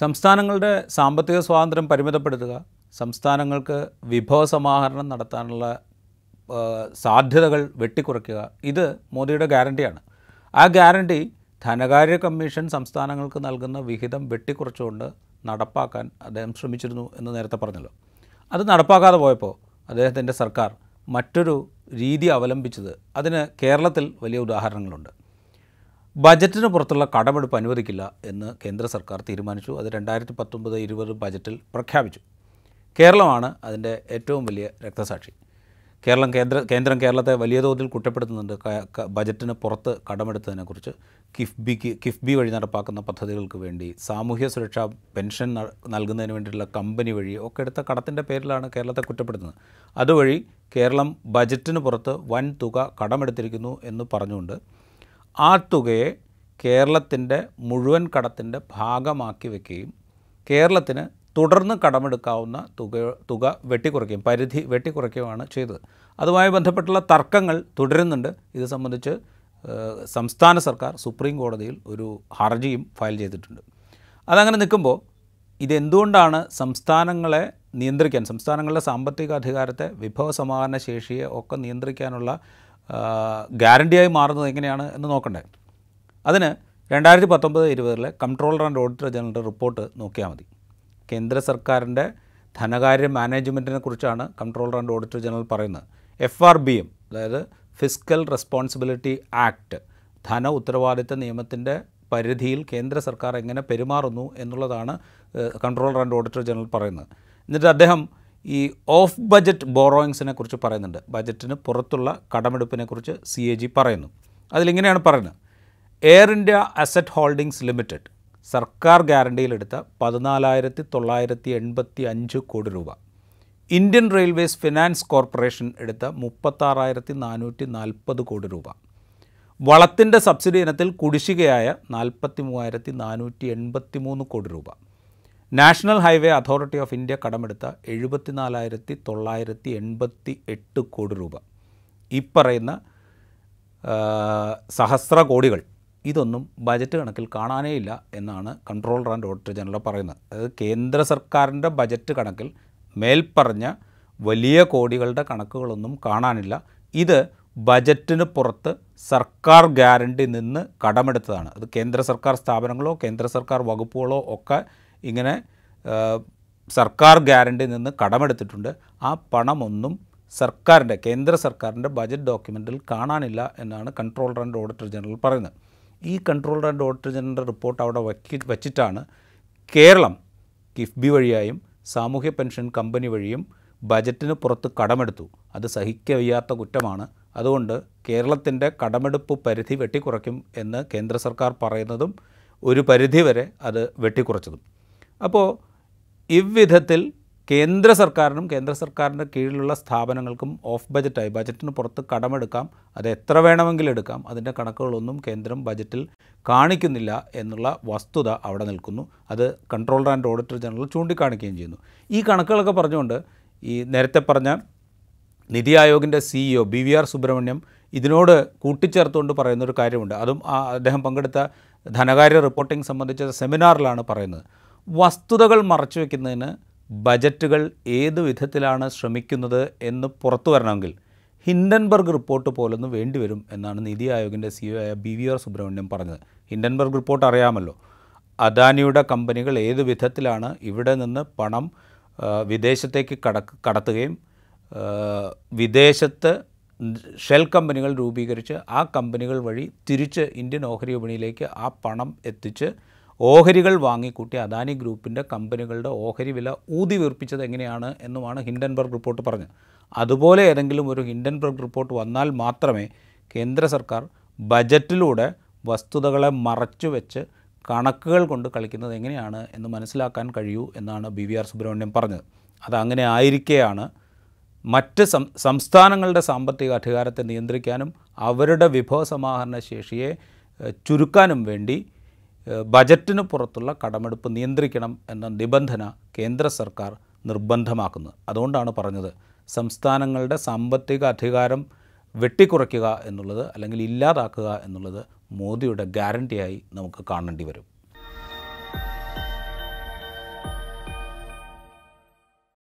സംസ്ഥാനങ്ങളുടെ സാമ്പത്തിക സ്വാതന്ത്ര്യം പരിമിതപ്പെടുത്തുക സംസ്ഥാനങ്ങൾക്ക് വിഭവ സമാഹരണം നടത്താനുള്ള സാധ്യതകൾ വെട്ടിക്കുറയ്ക്കുക ഇത് മോദിയുടെ ഗ്യാരണ്ടിയാണ്. ആ ഗ്യാരണ്ടി ധനകാര്യ കമ്മീഷൻ സംസ്ഥാനങ്ങൾക്ക് നൽകുന്ന വിഹിതം വെട്ടിക്കുറച്ചുകൊണ്ട് നടപ്പാക്കാൻ അദ്ദേഹം ശ്രമിച്ചിരുന്നു എന്ന് നേരത്തെ പറഞ്ഞല്ലോ. അത് നടപ്പാക്കാതെ പോയപ്പോൾ അദ്ദേഹത്തിന്റെ സർക്കാർ മറ്റൊരു രീതി അവലംബിച്ചത്. അതിന് കേരളത്തിൽ വലിയ ഉദാഹരണങ്ങളുണ്ട്. ബജറ്റിന് പുറത്തുള്ള കടമെടുപ്പ് അനുവദിക്കില്ല എന്ന് കേന്ദ്ര സർക്കാർ തീരുമാനിച്ചു. അത് രണ്ടായിരത്തി പത്തൊമ്പത് ഇരുപത് ബജറ്റിൽ പ്രഖ്യാപിച്ചു. കേരളമാണ് അതിന്റെ ഏറ്റവും വലിയ രക്തസാക്ഷി. കേരളം കേന്ദ്ര കേന്ദ്രം കേരളത്തെ വലിയ തോതിൽ കുറ്റപ്പെടുത്തുന്നുണ്ട്. ബജറ്റിന് പുറത്ത് കടമെടുത്തതിനെക്കുറിച്ച് കിഫ്ബിക്ക് കിഫ്ബി വഴി നടപ്പാക്കുന്ന പദ്ധതികൾക്ക് വേണ്ടി സാമൂഹ്യ സുരക്ഷാ പെൻഷൻ നൽകുന്നതിന് വേണ്ടിയിട്ടുള്ള കമ്പനി വഴി ഒക്കെ എടുത്ത കടത്തിന്റെ പേരിലാണ് കേരളത്തെ കുറ്റപ്പെടുത്തുന്നത്. അതുവഴി കേരളം ബജറ്റിന് പുറത്ത് വൻ തുക കടമെടുത്തിരിക്കുന്നു എന്ന് പറഞ്ഞുകൊണ്ട് ആ തുകയെ കേരളത്തിന്റെ മുഴുവൻ കടത്തിന്റെ ഭാഗമാക്കി വെക്കുകയും കേരളത്തിന് തുടർന്ന് കടമെടുക്കാവുന്ന തുക തുക വെട്ടിക്കുറയ്ക്കുകയും പരിധി വെട്ടിക്കുറയ്ക്കുകയുമാണ് ചെയ്തത്. അതുമായി ബന്ധപ്പെട്ടുള്ള തർക്കങ്ങൾ തുടരുന്നുണ്ട്. ഇത് സംബന്ധിച്ച് സംസ്ഥാന സർക്കാർ സുപ്രീം കോടതിയിൽ ഒരു ഹർജിയും ഫയൽ ചെയ്തിട്ടുണ്ട്. അതങ്ങനെ നിൽക്കുമ്പോൾ ഇതെന്തുകൊണ്ടാണ് സംസ്ഥാനങ്ങളെ നിയന്ത്രിക്കാൻ സംസ്ഥാനങ്ങളുടെ സാമ്പത്തിക അധികാരത്തെ വിഭവ സമാഹരണ ശേഷിയെ ഒക്കെ നിയന്ത്രിക്കാനുള്ള ഗ്യാരണ്ടിയായി മാറുന്നത് എങ്ങനെയാണ് എന്ന് നോക്കണ്ടേ. അതിന് രണ്ടായിരത്തി പത്തൊമ്പത് ഇരുപതിലെ controller and auditor general report നോക്കിയാൽ മതി. കേന്ദ്ര സർക്കാരിന്റെ ധനകാര്യ മാനേജ്മെന്റിനെ കുറിച്ചാണ് കൺട്രോളർ ആൻഡ് ഓഡിറ്റർ ജനറൽ പറയുന്നത്. എഫ് ആർ ബി എം അതായത് ഫിസ്ക്കൽ റെസ്പോൺസിബിലിറ്റി ആക്ട് ധന ഉത്തരവാദിത്ത നിയമത്തിന്റെ പരിധിയിൽ കേന്ദ്ര സർക്കാർ എങ്ങനെ പെരുമാറുന്നു എന്നുള്ളതാണ് കൺട്രോളർ ആൻഡ് ഓഡിറ്റർ ജനറൽ പറയുന്നത്. എന്നിട്ട് അദ്ദേഹം ഈ ഓഫ് ബജറ്റ് ബോറോയിങ്സിനെ കുറിച്ച് പറയുന്നുണ്ട്. ബജറ്റിന് പുറത്തുള്ള കടമെടുപ്പിനെ കുറിച്ച് സി എ ജി പറയുന്നു. അതിലിങ്ങനെയാണ് പറയുന്നത്. Air India asset holdings limited സർക്കാർ ഗ്യാരണ്ടിയിലെടുത്ത പതിനാലായിരത്തി തൊള്ളായിരത്തി എൺപത്തി അഞ്ച് കോടി രൂപ. ഇന്ത്യൻ റെയിൽവേസ് ഫിനാൻസ് കോർപ്പറേഷൻ എടുത്ത മുപ്പത്താറായിരത്തി നാനൂറ്റി നാൽപ്പത് കോടി രൂപ. വളത്തിന്റെ സബ്സിഡി ഇനത്തിൽ കുടിശ്ശികയായ നാൽപ്പത്തി മൂവായിരത്തി നാനൂറ്റി എൺപത്തി മൂന്ന് കോടി രൂപ. National highway authority of India കടമെടുത്ത എഴുപത്തിനാലായിരത്തി തൊള്ളായിരത്തി എൺപത്തി എട്ട് കോടി രൂപ. ഈ പറയുന്ന സഹസ്ര കോടികൾ ഇതൊന്നും ബജറ്റ് കണക്കിൽ കാണാനേ ഇല്ല എന്നാണ് കൺട്രോളർ ആൻഡ് ഓഡിറ്റർ ജനറൽ പറയുന്നത്. അതായത് കേന്ദ്ര സർക്കാരിന്റെ ബജറ്റ് കണക്കിൽ മേൽപ്പറഞ്ഞ വലിയ കോടികളുടെ കണക്കുകളൊന്നും കാണാനില്ല. ഇത് ബജറ്റിന് പുറത്ത് സർക്കാർ ഗ്യാരണ്ടി നിന്ന് കടമെടുത്തതാണ്. അത് കേന്ദ്ര സർക്കാർ സ്ഥാപനങ്ങളോ കേന്ദ്ര സർക്കാർ വകുപ്പുകളോ ഒക്കെ ഇങ്ങനെ സർക്കാർ ഗ്യാരണ്ടി നിന്ന് കടമെടുത്തിട്ടുണ്ട്. ആ പണമൊന്നും സർക്കാരിന്റെ കേന്ദ്ര സർക്കാരിന്റെ ബജറ്റ് ഡോക്യുമെന്റിൽ കാണാനില്ല എന്നാണ് കൺട്രോളർ ആൻഡ് ഓഡിറ്റർ ജനറൽ പറയുന്നത്. ഈ controller and auditor general report അവിടെ വച്ചിട്ടാണ് കേരളം കിഫ്ബി വഴിയായും സാമൂഹ്യ പെൻഷൻ കമ്പനി വഴിയും ബജറ്റിന് പുറത്ത് കടമെടുത്തു. അത് സഹിക്കവയ്യാത്ത കുറ്റമാണ്. അതുകൊണ്ട് കേരളത്തിന്റെ കടമെടുപ്പ് പരിധി വെട്ടിക്കുറയ്ക്കും എന്ന് കേന്ദ്ര സർക്കാർ പറയുന്നതും ഒരു പരിധിവരെ അത് വെട്ടിക്കുറച്ചതും. അപ്പോൾ ഇவ்விധത്തിൽ കേന്ദ്ര സർക്കാരിനും കേന്ദ്ര സർക്കാരിന്റെ കീഴിലുള്ള സ്ഥാപനങ്ങൾക്കും ഓഫ് ബജറ്റായി ബജറ്റിന് പുറത്ത് കടമെടുക്കാം. അത് എത്ര വേണമെങ്കിലും എടുക്കാം. അതിന്റെ കണക്കുകളൊന്നും കേന്ദ്രം ബജറ്റിൽ കാണിക്കുന്നില്ല എന്നുള്ള വസ്തുത അവിടെ നിൽക്കുന്നു. അത് കൺട്രോളർ ആൻഡ് ഓഡിറ്റർ ജനറൽ ചൂണ്ടിക്കാണിക്കുകയും ചെയ്യുന്നു. ഈ കണക്കുകളൊക്കെ പറഞ്ഞുകൊണ്ട് ഈ നേരത്തെ പറഞ്ഞ NITI ആയോഗിന്റെ CEO B V R Subrahmanyam ഇതിനോട് കൂട്ടിച്ചേർത്തുകൊണ്ട് പറയുന്നൊരു കാര്യമുണ്ട്. അതും അദ്ദേഹം പങ്കെടുത്ത ധനകാര്യ റിപ്പോർട്ടിംഗ് സംബന്ധിച്ച സെമിനാറിലാണ് പറയുന്നത്. വസ്തുതകൾ മറച്ചു വയ്ക്കുന്നതിന് ബജറ്റുകൾ ഏത് വിധത്തിലാണ് ശ്രമിക്കുന്നത് എന്ന് പുറത്തു വരണമെങ്കിൽ ഹിൻഡൻബർഗ് റിപ്പോർട്ട് പോലൊന്നും വേണ്ടിവരും എന്നാണ് നിതി ആയോഗിന്റെ സിഇഒ ആയ ബി വി ആർ സുബ്രഹ്മണ്യം പറഞ്ഞത്. ഹിൻഡൻബർഗ് റിപ്പോർട്ട് അറിയാമല്ലോ. അദാനിയുടെ കമ്പനികൾ ഏത് വിധത്തിലാണ് ഇവിടെ നിന്ന് പണം വിദേശത്തേക്ക് കടക്ക് കടത്തുകയും വിദേശത്ത് ഷെൽ കമ്പനികൾ രൂപീകരിച്ച് ആ കമ്പനികൾ വഴി തിരിച്ച് ഇന്ത്യൻ ഓഹരി വിപണിയിലേക്ക് ആ പണം എത്തിച്ച് ഓഹരികൾ വാങ്ങിക്കൂട്ടി അദാനി ഗ്രൂപ്പിന്റെ കമ്പനികളുടെ ഓഹരി വില ഊതി വീർപ്പിച്ചത് എങ്ങനെയാണ് എന്നുമാണ് ഹിൻഡൻബർഗ് റിപ്പോർട്ട് പറഞ്ഞത്. അതുപോലെ ഏതെങ്കിലും ഒരു ഹിൻഡൻബർഗ് റിപ്പോർട്ട് വന്നാൽ മാത്രമേ കേന്ദ്ര സർക്കാർ ബജറ്റിലൂടെ വസ്തുതകളെ മറച്ചു വെച്ച് കണക്കുകൾ കൊണ്ട് കളിക്കുന്നത് എങ്ങനെയാണ് എന്ന് മനസ്സിലാക്കാൻ കഴിയൂ എന്നാണ് ബി വി ആർ സുബ്രഹ്മണ്യം പറഞ്ഞത്. അതങ്ങനെ ആയിരിക്കെയാണ് മറ്റ് സംസ്ഥാനങ്ങളുടെ സാമ്പത്തിക അധികാരത്തെ നിയന്ത്രിക്കാനും അവരുടെ വിഭവസമാഹരണ ശേഷിയെ ചുരുക്കാനും വേണ്ടി ബജറ്റിന് പുറത്തുള്ള കടമെടുപ്പ് നിയന്ത്രിക്കണം എന്ന നിബന്ധന കേന്ദ്ര സർക്കാർ നിർബന്ധമാക്കുന്നത് അതുകൊണ്ടാണ് പറഞ്ഞത്. സംസ്ഥാനങ്ങളുടെ സാമ്പത്തിക അധികാരം വെട്ടിക്കുറയ്ക്കുക എന്നുള്ളത് അല്ലെങ്കിൽ ഇല്ലാതാക്കുക എന്നുള്ളത് മോദിയുടെ ഗ്യാരണ്ടിയായി നമുക്ക് കാണേണ്ടി വരും.